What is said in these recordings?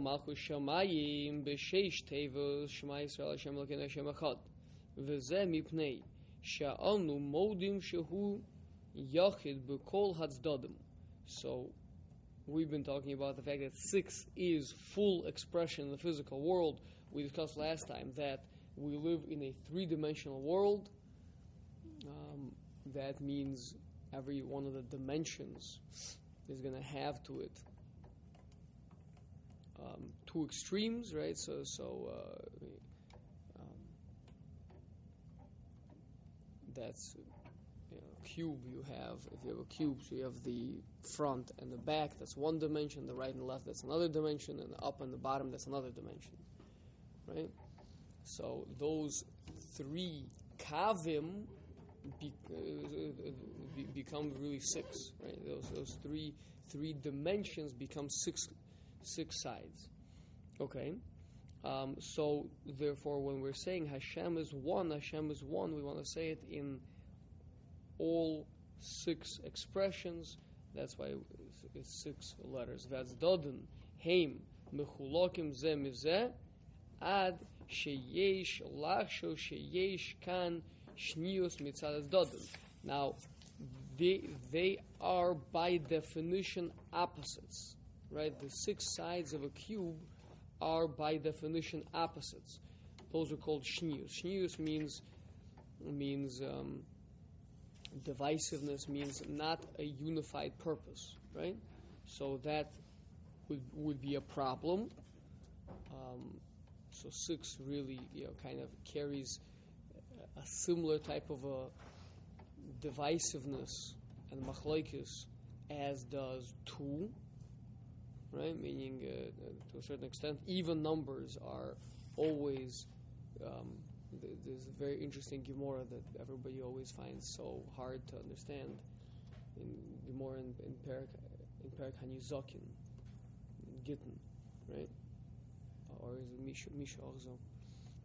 Malchus Shamayim B'Sheish Tevos Shema Yisrael Hashem Echad. Mipnei she'anu modim shehu yachid b'kol hatzdadim. So, we've been talking about the fact that six is full expression in the physical world. We discussed last time that we live in a three-dimensional world. Um, that means every one of the dimensions is going to have to it um, two extremes, right? So, so uh, um, that's you know, cube. You have if you have a cube, so you have the front and the back. That's one dimension. The right and left. That's another dimension. And the up and the bottom. That's another dimension, right? So those three kavim be, uh, be, become really six, right? Those those three three dimensions become six six sides. Okay. Um, so therefore, when we're saying Hashem is one, Hashem is one, we want to say it in all six expressions. That's why it's six letters. That's Dodin, Heim, Mechulokim Ze Mize, Ad Sheyesh Lachsho Sheyesh Kan Shnius Mitzad Dodin. Now, they, they are by definition opposites right? The six sides of a cube are by definition opposites. Those are called shnius. Shnius means means um, divisiveness, means not a unified purpose, right? So that would would be a problem. Um, so six really, you know, kind of carries a similar type of a divisiveness and machlokes as does two right? Meaning, uh, to a certain extent, even numbers are always. Um, th- there's a very interesting Gemara that everybody always finds so hard to understand. In Gemara in, in Perak in Perak Hanizokin, in Gittin, right? Or is it Misha Misha?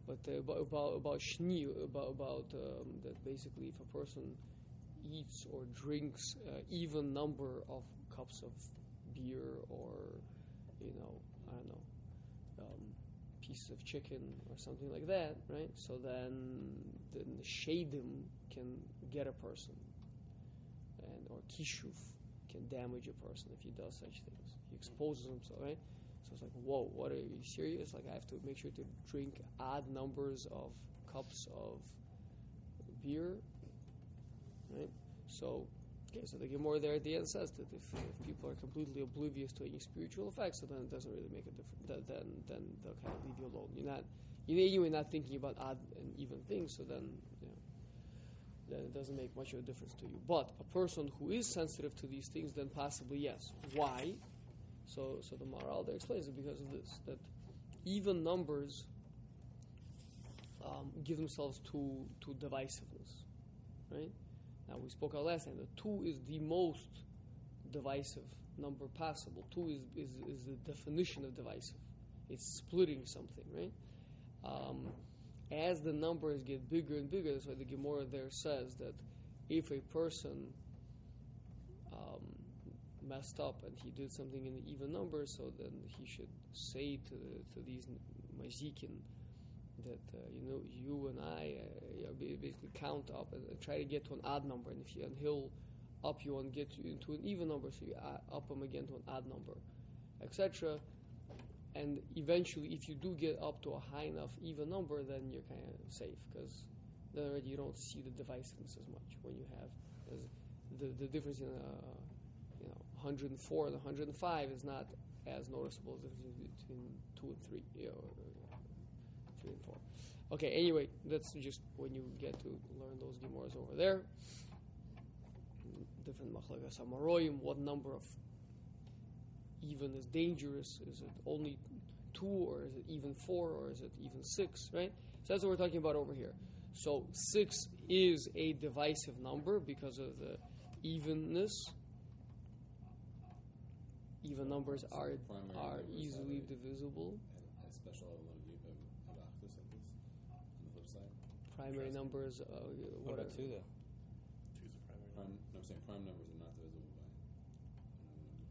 But uh, about about about shni, about about um, that basically if a person eats or drinks uh, even number of cups of beer or, you know, I don't know, um, pieces of chicken or something like that, right? So then, then the shadim can get a person, and or kishuf can damage a person if he does such things. He exposes himself, right? So it's like, whoa, what are you serious? Like I have to make sure to drink odd numbers of cups of beer, right? So Okay, so the Gemara there at the end says that if, if people are completely oblivious to any spiritual effects, so then it doesn't really make a difference. Then, then they'll kind of leave you alone. You're not, you're not thinking about odd and even things, so then, you know, then it doesn't make much of a difference to you. But a person who is sensitive to these things, then possibly yes. Why? So, so the Maharal there explains it because of this that even numbers um, give themselves to to divisiveness, right? Now we spoke about last time that two is the most divisive number possible. Two is, is, is the definition of divisive. It's splitting something, right? Um, as the numbers get bigger and bigger, that's why the Gemara there says that if a person um, messed up and he did something in the even number, so then he should say to the, to these mazikin, that uh, you know you and I uh, basically count up and try to get to an odd number, and if you and he'll up you and get you into an even number, so you up him again to an odd number, etc. And eventually, if you do get up to a high enough even number, then you're kind of safe because then already you don't see the divisiveness as much when you have the the difference in uh, you know 104 and 105 is not as noticeable as between two and three. You know, three and four. Okay, anyway, that's just when you get to learn those Gemaras over there. Different machlokes amaroyim, what number of even is dangerous? Is it only two, or is it even four, or is it even six, right? So that's what we're talking about over here. So six is a divisive number because of the evenness. Even numbers are are easily divisible. Side? Primary numbers, uh, What what about are, two though? Two's a primary number. Prime, no, I'm saying prime numbers are not divisible by another number.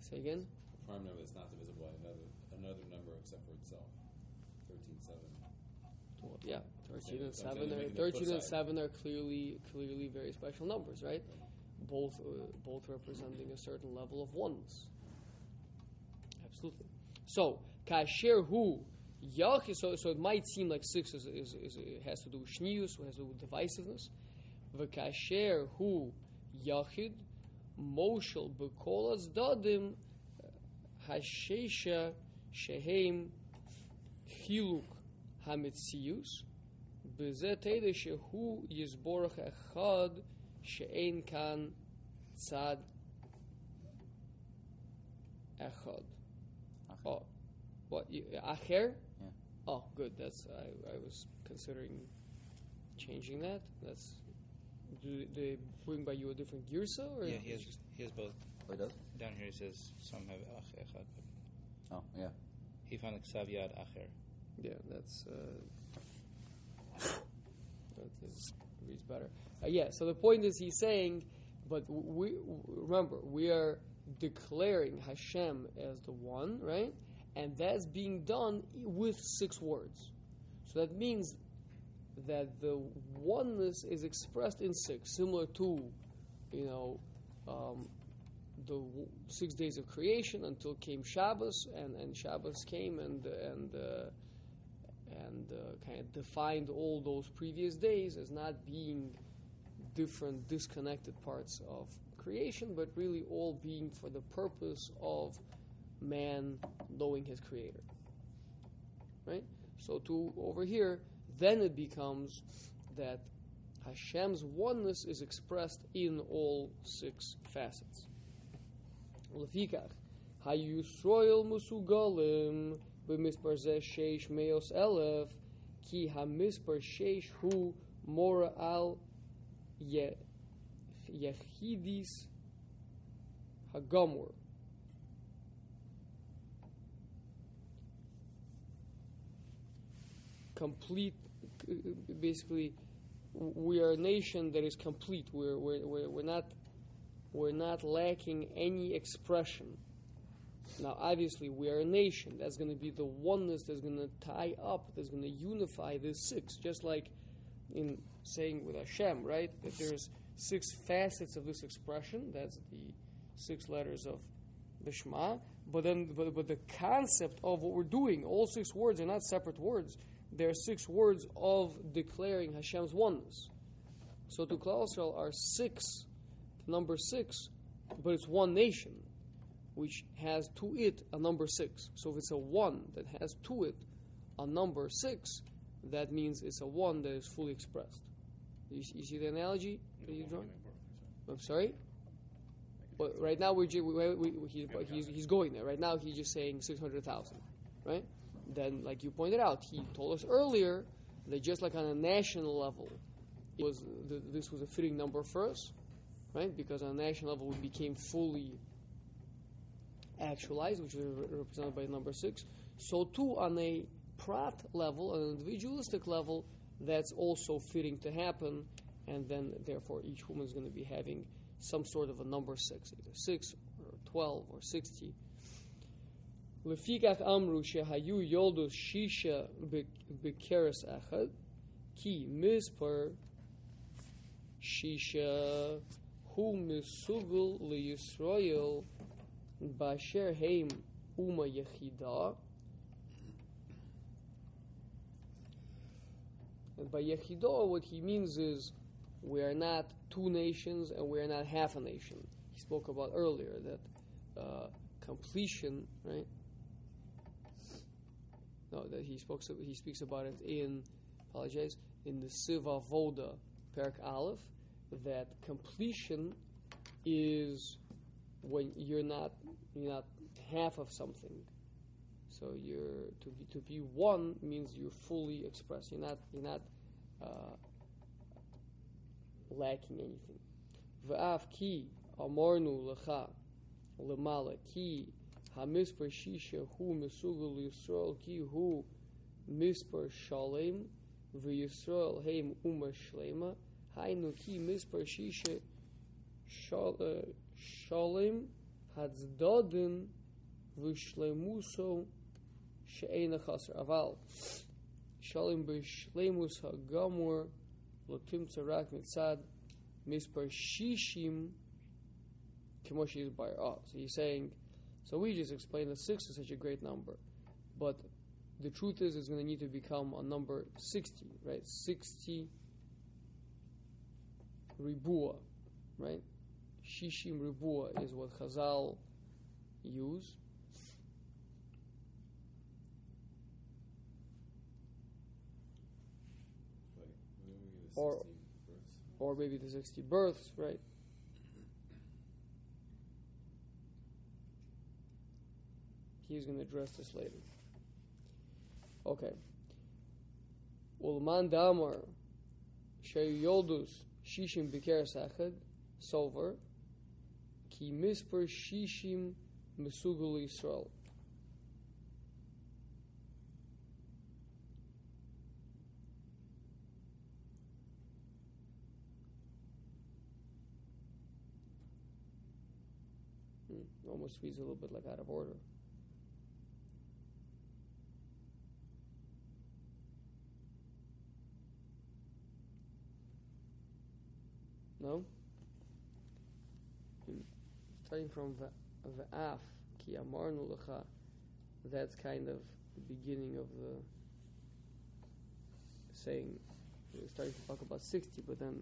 Say again. A prime number that's not divisible by another another number except for itself. Thirteen seven. Well, yeah, thirteen and So I'm saying seven. they're Are, making the flip thirteen and side. seven are clearly clearly very special numbers, right? Both uh, both representing a certain level of oneness. Absolutely. So kasher hu Yach is so, so it might seem like six is, is, is has to do with shnius, has to do with divisiveness. V'kasher hu yachid moshel b'kolas dadim uh, hashesha shehem chiluk hametzius b'zeh teide shehu yizborach echad sheein kan tzad echad. Oh what? You, acher? Yeah. Oh, good. That's I, I was considering changing that. That's do they bring by you a different girsa or Yeah, he has, he has both. Oh, it does? Down here he says some have ach echad, Oh, yeah. he found ksav yad acher. Yeah, that's uh, that is, reads better. Uh, yeah, so the point is he's saying, but we remember we are declaring Hashem as the one, right? And that's being done with six words. So that means that the oneness is expressed in six, similar to, you know, um, the w- six days of creation until came Shabbos, and, and Shabbos came and and uh, and uh, kind of defined all those previous days as not being different, disconnected parts of creation, but really all being for the purpose of man knowing his creator. Right? So to over here, then it becomes that Hashem's oneness is expressed in all six facets. Lefikach, Hayusroel musugalim b'misparzeh sheish meos elef ki hamispar sheish hu mora al yechidis hagamur. Complete, basically, we are a nation that is complete. We're, we're, we're, we're not we're not lacking any expression. Now, obviously, we are a nation. That's going to be the oneness that's going to tie up, that's going to unify the six, just like in saying with Hashem, right? That there's six facets of this expression. That's the six letters of the Shema. But then, but, but the concept of what we're doing, all six words are not separate words. They're six words of declaring Hashem's oneness. So to Klal Yisrael are six number six, but it's one nation, which has to it a number six. So if it's a one that has to it a number six, that means it's a one that is fully expressed. You, you see the analogy that you drawn? I'm sorry. Well, right now we're we, we, we, he's, he's, he's going there. Right now he's just saying six hundred thousand, right? Then, like you pointed out, he told us earlier that just like on a national level, it was th- this was a fitting number for us right? Because on a national level, we became fully actualized, which is re- represented by number six. So too, on a prat level, an individualistic level, that's also fitting to happen, and then therefore each woman is going to be having some sort of a number six, either six or twelve or sixty. לפיכך אמרו שהיו יולדות שישה בקרס אחד, כי מספר שישה הוא מסוגל לישראל באשר הם אומה יחידה. And by Yechidah, what he means is we are not two nations and we are not half a nation. He spoke about earlier that uh, completion, right? No, that he spoke. He speaks about it in, apologize, in the Siva Voda, Perak Aleph, that completion is when you're not you're not half of something. So you're to be to be one means you're fully expressed. You're not you're not uh, lacking anything. V'af ki amornu lecha lemala ki HaMispar Shisha Hu Misugal Yisrael Ki Hu Misper Shalem V'Yisrael Heim Uma Shlema Hainu Ki Misper Shisha Shalem Hatzdodim V'Shlemuso She'ena Chaser Aval Shalem B'Shlemus Hagamur Lotim Tzarak Mitzad Misper Shishim Kimoshi is by So he's saying so we just explained that six is such a great number, but the truth is it's going to need to become a number 60, right? 60 ribua, right? Shishim ribua is what Chazal use. Like, maybe we get a Or- or maybe the 60 births, right? He's going to address this later. Okay. Ulman damar yoldus shishim biker sachad sover ki misper shishim mesugul Yisrael. Hmm, almost reads a little bit like out of order. No? Starting from the V'af, ki amarnu that's kind of the beginning of the saying. We're starting to talk about 60, but then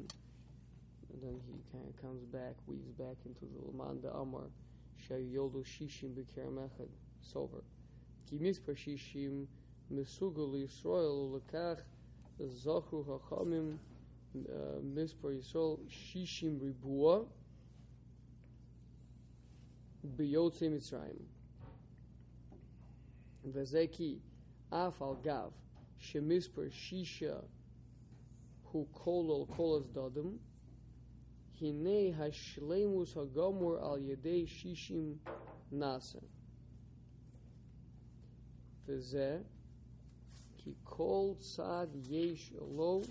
then he kind of comes back, weaves back into the Laman de Amar, Shayoldu Shishim B'ker Mechad, Sover. Ki Mispar Shishim Mesugul Yisrael Lekach Zachru Hachamim Mizpar Yisrael Shishim Ribua Biyotze Mitzrayim. Vezeki Af Al Gav Shemizpar Shisha Hu Kolol Kolas Dadim Hine Hashleimus Hagamur Al Yedei Shishim Nasa Veze Ki Kol Tzad Yesh Lo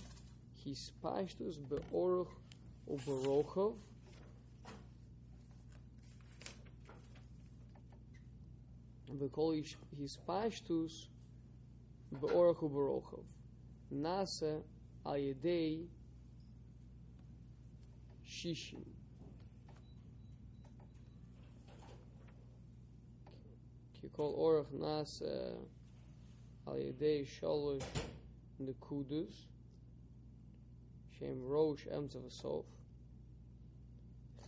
his pashtus be'oruch uberochov. We call his pashtus be'oruch uberochov. Nasa ayedei shishin. shishim. call orach nasa al yedei shalosh nekudus. שהם ראש, אמצע וסוף,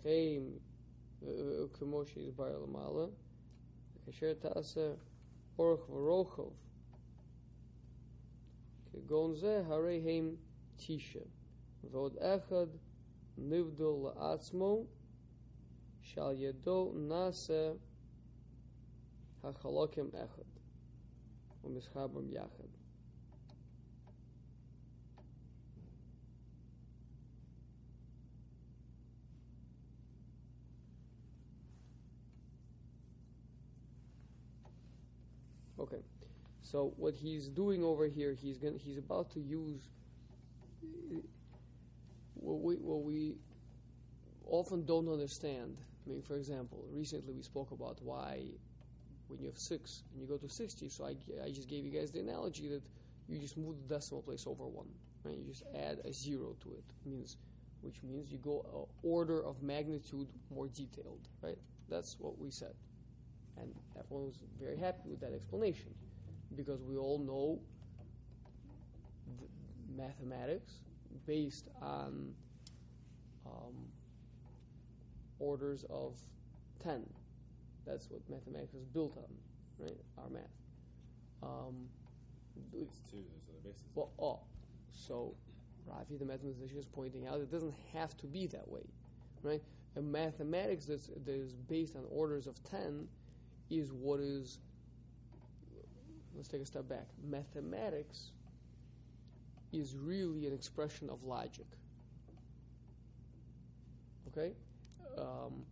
חיים, כמו שהסבר למעלה, וכאשר תעשה אורך ורוחב, כגון זה, הרי הם תשע, ועוד אחד נבדל לעצמו, שעל ידו נעשה החלוקים אחד, ומסחברם יחד. Okay, so what he's doing over here, he's going he's about to use what we, what we often don't understand. I mean, for example, recently we spoke about why when you have six and you go to 60, so I, I just gave you guys the analogy that you just move the decimal place over one, right? You just add a zero to it, means which means you go order of magnitude more detailed, right? That's what we said, and everyone was very happy with that explanation because we all know the mathematics based on um, orders of 10. That's what mathematics is built on, right? Our math. Um, Base two, there's other bases. well, oh, so Rafi, the mathematician, is pointing out it doesn't have to be that way, right? A mathematics that's, that is based on orders of 10 is what is. Let's take a step back. Mathematics is really an expression of logic. Okay? Um,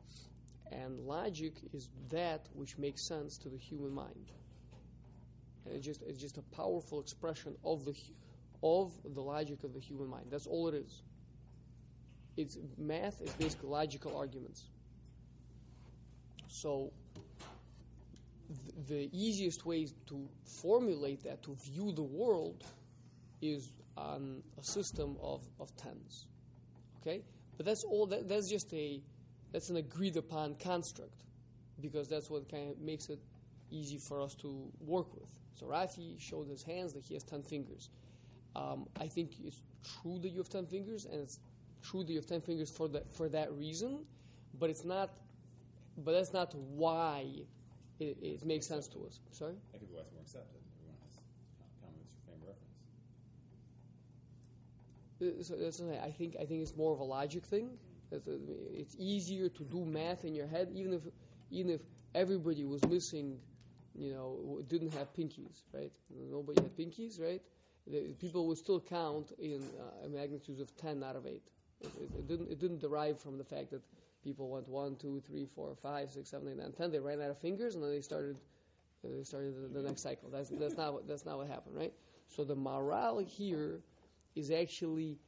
and logic is that which makes sense to the human mind. And it's just, it's just a powerful expression of the, of the logic of the human mind. That's all it is. It's math is basically logical arguments. So the easiest way to formulate that, to view the world, is on a system of, of tens. Okay? But that's all that, that's just a that's an agreed upon construct because that's what kind of makes it easy for us to work with. So Rafi showed his hands that he has ten fingers. Um, I think it's true that you have ten fingers, and it's true that you have ten fingers for that for that reason, but it's not. But that's not why it, it makes sense to us. Sorry. That could be why it's more accepted. Everyone has co- common frame reference. Uh, So that's I I think. I think it's more of a logic thing. Uh, It's easier to do math in your head, even if even if everybody was missing, you know, didn't have pinkies, right? Nobody had pinkies, right? The, people would still count in uh, magnitudes of ten out of eight. It, it, it didn't. It didn't derive from the fact that people went one, two, three, four, five, six, seven, eight, nine, ten. They ran out of fingers, and then they started. uh, They started the, the next cycle. That's that's not what that's not what happened, right? So the Maharal here is actually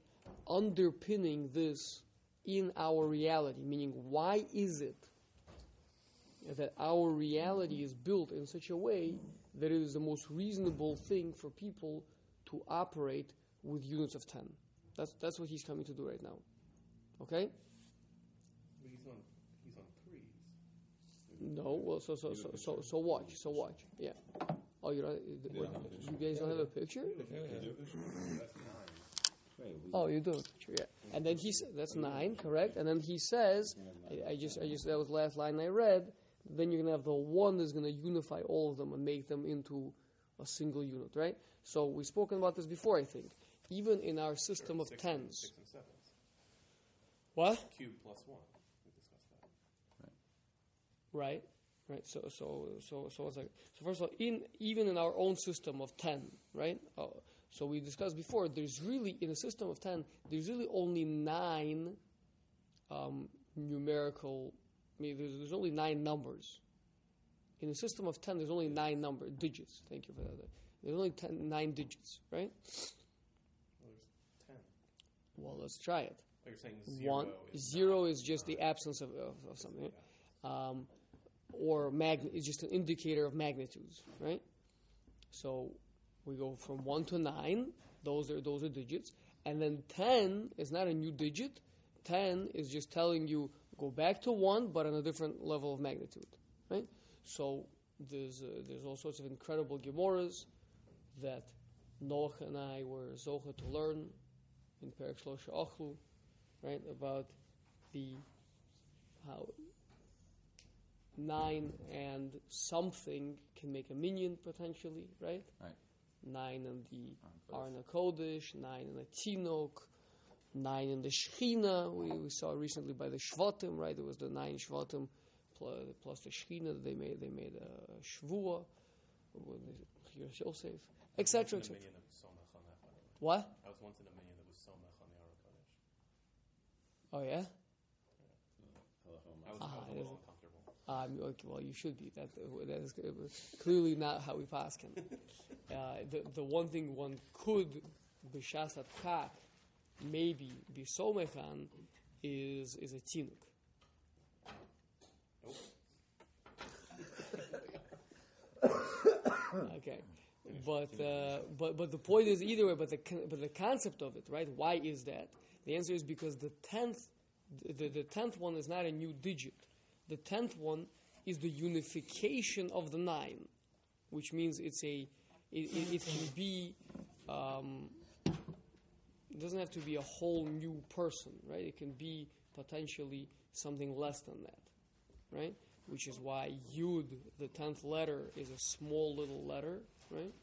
underpinning this in our reality, meaning why is it that our reality is built in such a way that it is the most reasonable thing for people to operate with units of 10. That's, that's what he's coming to do right now. Okay? But he's on he's on threes. No, well, so, so, so, so, so watch, so watch. Yeah. Oh, you don't, what, you guys don't have a picture? Oh, you do have a picture, yeah. And then he said, that's nine, correct? And then he says, I, I just, I just, that was the last line I read. Then you're gonna have the one that's gonna unify all of them and make them into a single unit, right? So we've spoken about this before, I think. Even in our system of Six and- tens. Six and sevens. What? Cube plus one. We discussed that. Right, right. So, so, so, so, what's that? so first of all, in even in our own system of ten, right? Uh, so we discussed before. There's really in a system of ten, there's really only nine um, numerical. I mean, there's, there's only nine numbers. In a system of ten, there's only nine number digits. Thank you for that. There's only ten, nine digits, right? Well, there's ten. Well, let's try it. You're saying zero One is zero is just the absence of, of, of something. um, or magn- is just an indicator of magnitudes, right? So we go from one to nine; those are those are digits, and then ten is not a new digit. Ten is just telling you go back to one, but on a different level of magnitude, right? So there's uh, there's all sorts of incredible gemoras that Noach and I were zocha to learn in Perek Shlosha Ochlu, right? About the how nine and something can make a minyan potentially, right? Right. Nine and the Ah, Aron Kodesh, nine and the Tinok, nine and the Shechina. We, we saw recently by the Shvatim, right? There was the nine Shvatim plus, plus the Shechina that they made. They made a Shvua, Yosef, etc. once in etc. a minyan that was Somach on that, by the way. What? I was once in a minyan that was Somach on the Aron Kodesh. Oh yeah. I was, Ah, I was a it little is- uncomfortable. Um, okay, well, you should be. That that is clearly not how we pass can. Uh, the the one thing one could b'shas kak maybe be somechan is is a tinuk. Okay, but uh, but but the point is either way. But the but the concept of it, right? Why is that? The answer is because the tenth the, the tenth one is not a new digit. The tenth one is the unification of the nine, which means it's a it, it, it can be um, it doesn't have to be a whole new person, right? It can be potentially something less than that, right? Which is why Yud, the tenth letter, is a small little letter, right?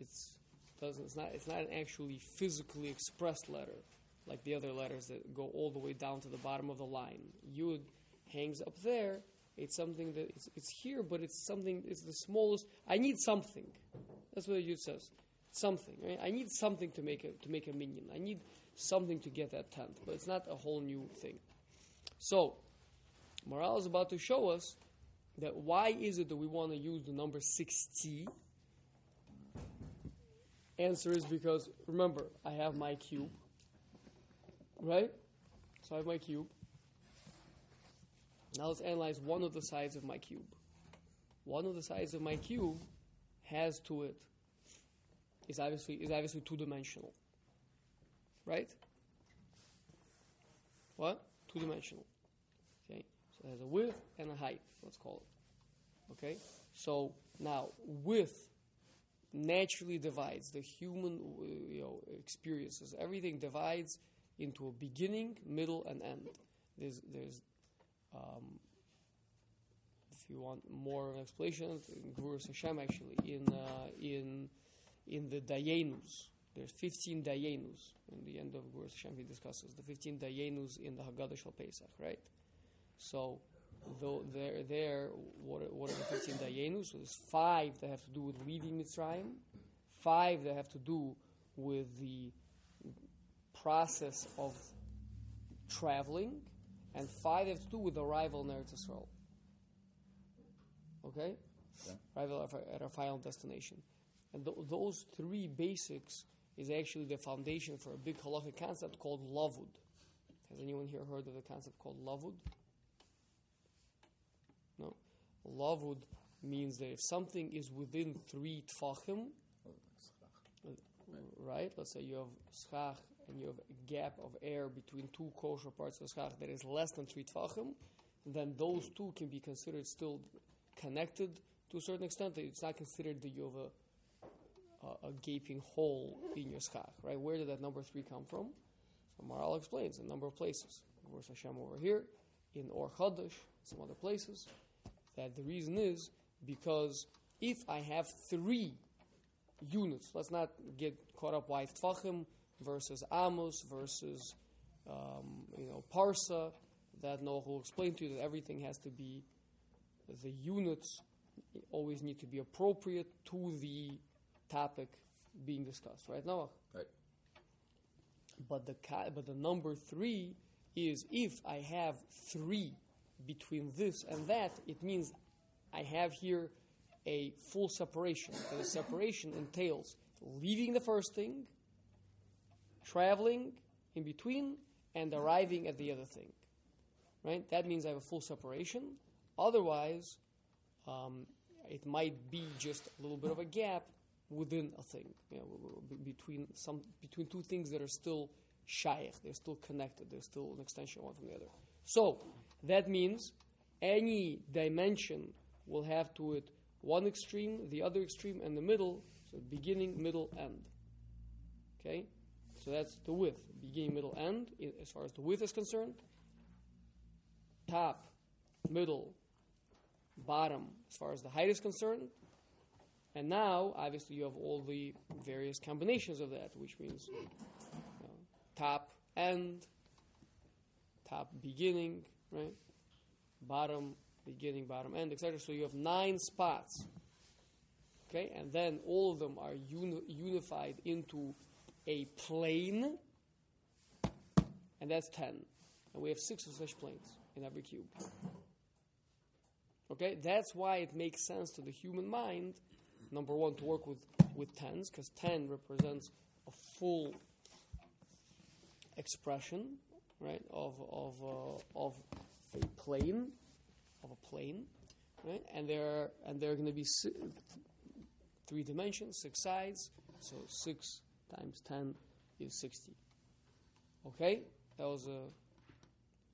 It's doesn't it's not it's not an actually physically expressed letter like the other letters that go all the way down to the bottom of the line. Yud hangs up there. It's something that it's, it's here, but it's something. It's the smallest. I need something. That's what Yud says. Something, right? I need something to make a to make a minyan. I need something to get that tenth, but it's not a whole new thing. So, Maharal is about to show us that why is it that we want to use the number sixty? Answer is because remember I have my cube, right? So I have my cube. Now let's analyze one of the sides of my cube. One of the sides of my cube has to it is obviously is obviously two dimensional. Right? What? Two dimensional. Okay? So it has a width and a height, let's call it. Okay? So now width naturally divides the human uh, you know experiences. Everything divides into a beginning, middle, and end. There's there's um, if you want more an explanation, in Gevuros Hashem actually in uh, in in the Dayenus. There's 15 Dayenus. In the end of Gevuros Hashem, he discusses the 15 Dayenus in the Haggadah Shal Pesach, right? So, though there, there, what are, what are the 15 Dayenus? So there's five that have to do with leaving Mitzrayim, five that have to do with the process of traveling, and five have to do with arrival in Eretz Yisrael. Okay? Yeah. Arrival at our, at our final destination. And th- those three basics is actually the foundation for a big halachic concept called lavud. Has anyone here heard of the concept called lavud? No. Lavud means that if something is within three tfachim, oh, right? Let's say you have schach and you have a gap of air between two kosher parts of schach that is less than three tfachim, then those two can be considered still connected to a certain extent. It's not considered that you have a, a, a gaping hole in your schach, right? Where did that number three come from? So Maharal explains a number of places. Where's Hashem over here? In Or Chodesh, some other places. That the reason is because if I have three units. Let's not get caught up why Tfachim versus Amos versus um, you know Parsa. That Noah will explain to you that everything has to be the units always need to be appropriate to the topic being discussed. Right, Noah? Right. But the ca- but the number three is if I have three between this and that, it means I have here a full separation. And the separation entails leaving the first thing, traveling in between, and arriving at the other thing. Right? That means I have a full separation. Otherwise, um, it might be just a little bit of a gap within a thing, you know, between some between two things that are still shaykh, they're still connected, they're still an extension one from the other. So that means any dimension will have to it one extreme, the other extreme, and the middle. So beginning, middle, end. Okay, so that's the width, beginning, middle, end, as far as the width is concerned. Top, middle, bottom, as far as the height is concerned. And now, obviously, you have all the various combinations of that, which means you know, top, end, top, beginning, right? Bottom, beginning, bottom, end, etc. So you have nine spots. Okay, and then all of them are uni- unified into a plane, and that's 10. And we have six of such planes in every cube. Okay, that's why it makes sense to the human mind, number one, to work with, with tens, because 10 represents a full expression, right, of, of, uh, of a plane, of a plane, right, and there, and there are going to be si- three dimensions, six sides, so 6 times 10 is 60. Okay, that was a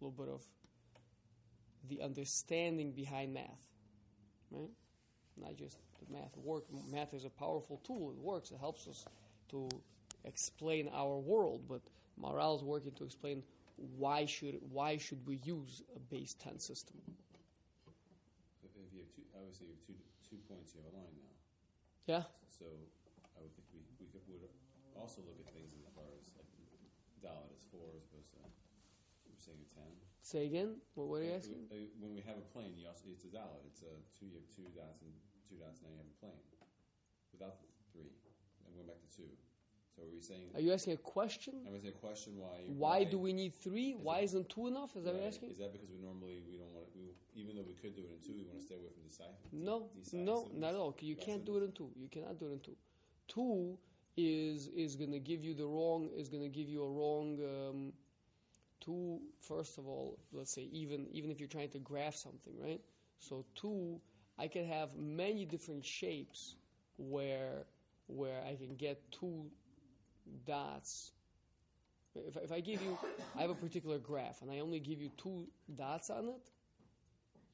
little bit of the understanding behind math, right? Not just the math work. Math is a powerful tool. It works. It helps us to explain our world. But Maharal is working to explain why should why should we use a base ten system? If if you have two, obviously you have two, two points, you have a line now. Yeah. So I would think we, we could, would also look at things as far as like Dalit is four as opposed to, you're saying a ten. Say again. What, what are you Like, asking? uh, When we have a plane, you also, it's a Dalit, it's a two, you have two dots and two dots, now you have a plane. Without the three, and we're back to two. So are we saying, Are you asking a question? I'm asking a question why. Why do we need three? Why isn't two enough? Is that what you're asking? Is that because we normally, we don't want to, we, even though we could do it in two, we want to stay away from decipher? No, no, not at all. You can't do it in two. You cannot do it in two. Two is is going to give you the wrong is going to give you a wrong. Um, two, first of all, let's say even even if you're trying to graph something, right? So two, I can have many different shapes where where I can get two dots. If, if I give you, I have a particular graph, and I only give you two dots on it,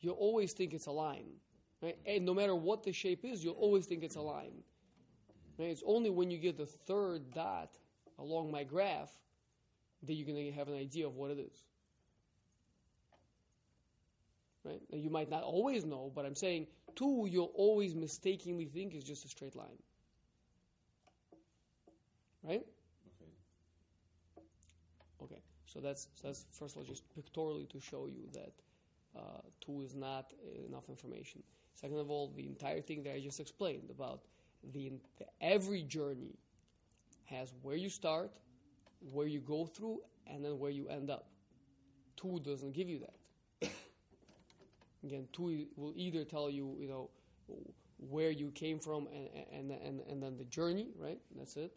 you'll always think it's a line, right? And no matter what the shape is, you'll always think it's a line. Right? It's only when you get the third dot along my graph that you're going to have an idea of what it is. Right? Now, you might not always know, but I'm saying two, you'll always mistakenly think is just a straight line. Right? Okay. Okay. So that's so that's first of all just pictorially to show you that uh, two is not enough information. Second of all, the entire thing that I just explained about the, every journey has where you start, where you go through, and then where you end up. Two doesn't give you that. Again, two will either tell you, you know, where you came from and and and, and then the journey, right? That's it.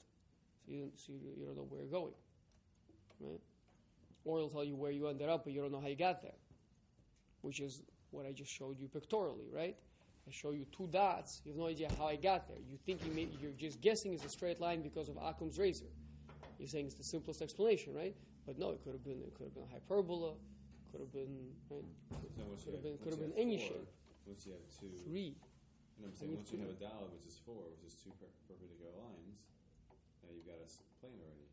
So you, so you, you don't know where you're going, right? Or it'll tell you where you ended up, but you don't know how you got there, which is what I just showed you pictorially, right? I show you two dots. You have no idea how I got there. You think you may, you're just guessing it's a straight line because of Occam's razor. You're saying it's the simplest explanation, right? But no, it could have been it could have been a hyperbola, could have been right, Could you have been- could have been any four, shape. Once you have two, three. and I'm saying you once you put have a dial, which is four, which is two per- perpendicular lines, now you've got a plane already.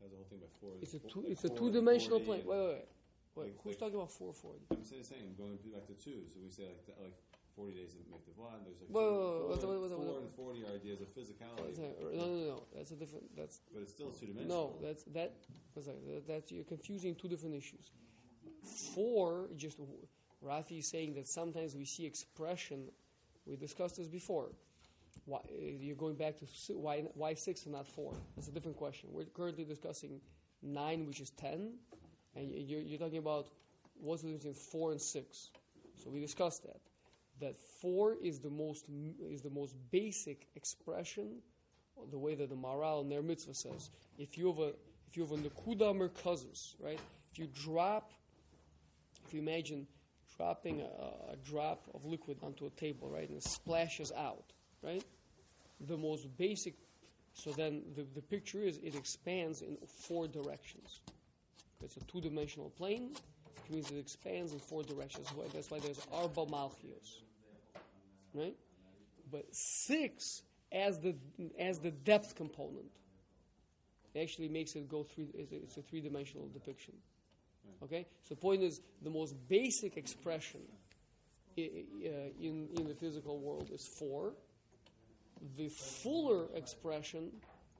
That's the whole thing by four. It's a two. It's a two-dimensional plane. Wait, wait, wait. Wait, Like- who's like- talking about four forty? I'm saying, saying going back to two, so we say like th- like forty days to make the one. There's like Whoa, whoa, whoa, four, wait, wait, wait, four and forty are ideas of physicality. No, physicality, no, no. That's a different. That's but it's still two dimensional. no. That's that. What's that? that? That's you're confusing two different issues. Four, just Rafi is saying that sometimes we see expression. We discussed this before. Why you're going back to why why six and not four? That's a different question. We're currently discussing nine, which is ten, and you're, you're talking about what's the difference between four and six. So we discussed that. That four is the most is the most basic expression, the way that the Maharal in Ner Mitzvah says. If you have a if you have a nekuda merkazos, right? If you drop, if you imagine dropping a, a drop of liquid onto a table, right, and it splashes out, right? The most basic. So then the, the picture is it expands in four directions. It's a two-dimensional plane, which means it expands in four directions. That's why, there's arba malchios, right? But six as the as the depth component actually makes it go three. It's a, three-dimensional depiction. Okay, so the point is the most basic expression uh, in in the physical world is four. The fuller expression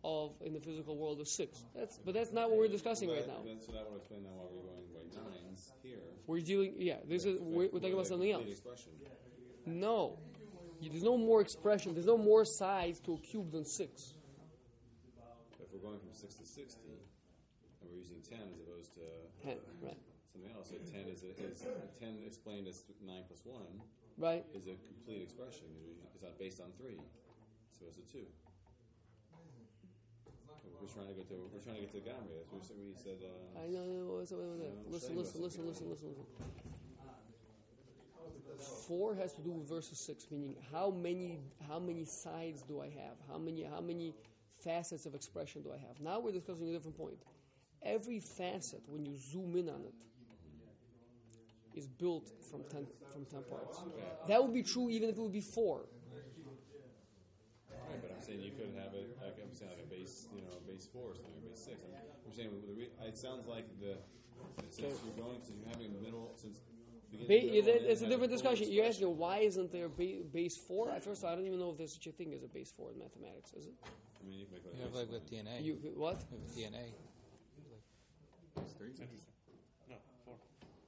of in the physical world is six. That's but that's not what we're discussing right now. That's what I want to explain now. Why we're going by nines here. We're dealing, yeah. This is we're, we're talking about something else. Expression. No, there's no more expression. There's no more sides to a cube than six. If we're going from six to sixty, and we're using ten as opposed to Ten, right? something else, so ten is, is ten explained as nine plus one Right. is a complete expression. It's not based on three, so it's a two. We're trying to get to we're trying to get to Gamri. That's what we said. Uh, I know. Listen, listen, listen, listen, listen, listen. Four has to do with versus six, meaning how many how many sides do I have? How many how many facets of expression do I have? Now we're discussing a different point. Every facet, when you zoom in on it, is built from ten from ten parts. That would be true even if it would be four. Right, but I'm saying could have it. Like I'm saying, like a base, you know, base four or something, a base six. I'm, I'm saying the it sounds like the since you're going, since you're having a middle, since Ba- middle, that- it's a different discussion. You're asking why isn't there ba- base four? At first, I don't even know if there's such a thing as a base four in mathematics. Is it? I mean, you can make You have like with DNA. You what? with DNA. Interesting.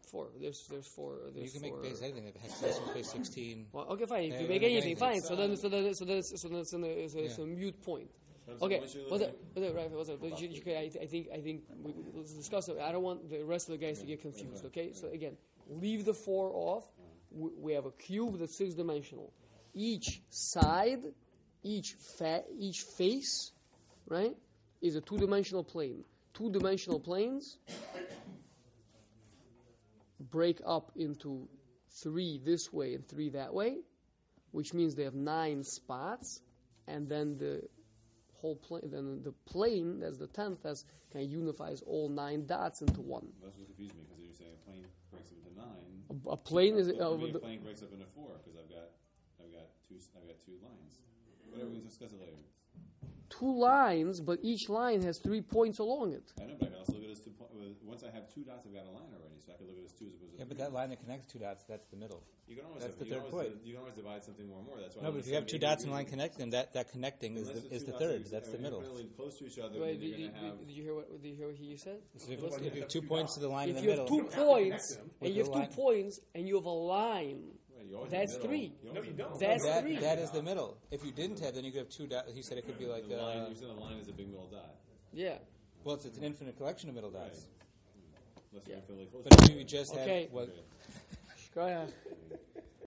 No, four. Four. There's there's four. There's You can make base anything. If it has decimal place 16. Well, okay, fine. Yeah, you you make can make anything, fine. anything. So then, so then, so then, it's, so then it's, in a, it's, a, it's a mute point. I'm Okay, once what's it? What's it? Right, what's it? But you, you, can- I, I think I think we, we- let's discuss it. I don't want the rest of the guys to get confused. Okay, so again, leave the four off. We, we have a cube that's six dimensional. Each side, each fa- each face, right, is a two dimensional plane. two-dimensional planes break up into three this way and three that way, which means they have nine spots, and then the whole plane, then the plane, that's the tenth, has kind of unifies all nine dots into one. That's what confused me because you're saying a plane breaks up into nine. A, a plane is uh, a plane breaks up into four because I've got, I've got two, I've got two lines. Whatever, we can discuss it later. Two lines, but each line has three points along it. I know, but I can also look at it as two. Po- uh, once I have two dots, I've got a line already, so I can look at this two as opposed to Yeah, but three. that line that connects two dots, that's the middle. You can always that's have, the you can third always, point. You can always divide something more and more. That's why. No, I but if you have two dots and maybe line connecting them, that, that connecting is unless the, the is two the dots are- third. That's the middle. incredibly close to each other. Wait, then did, you're did, gonna have. did you hear what? Did you hear what he said? So if, if you have two points to the line If in you the have middle, two points and you have two points and you have a line, Right, you always That's middle. three. You No, you don't. That's that, three. that is the middle. If you didn't have, then you could have two dots. He said it could be like, The line, uh, you said the line is a big middle dot. yeah. well, it's, it's an infinite collection of middle dots. Unless Yeah. you're infinitely close. But to if you just have, Okay. what, Okay. Go ahead.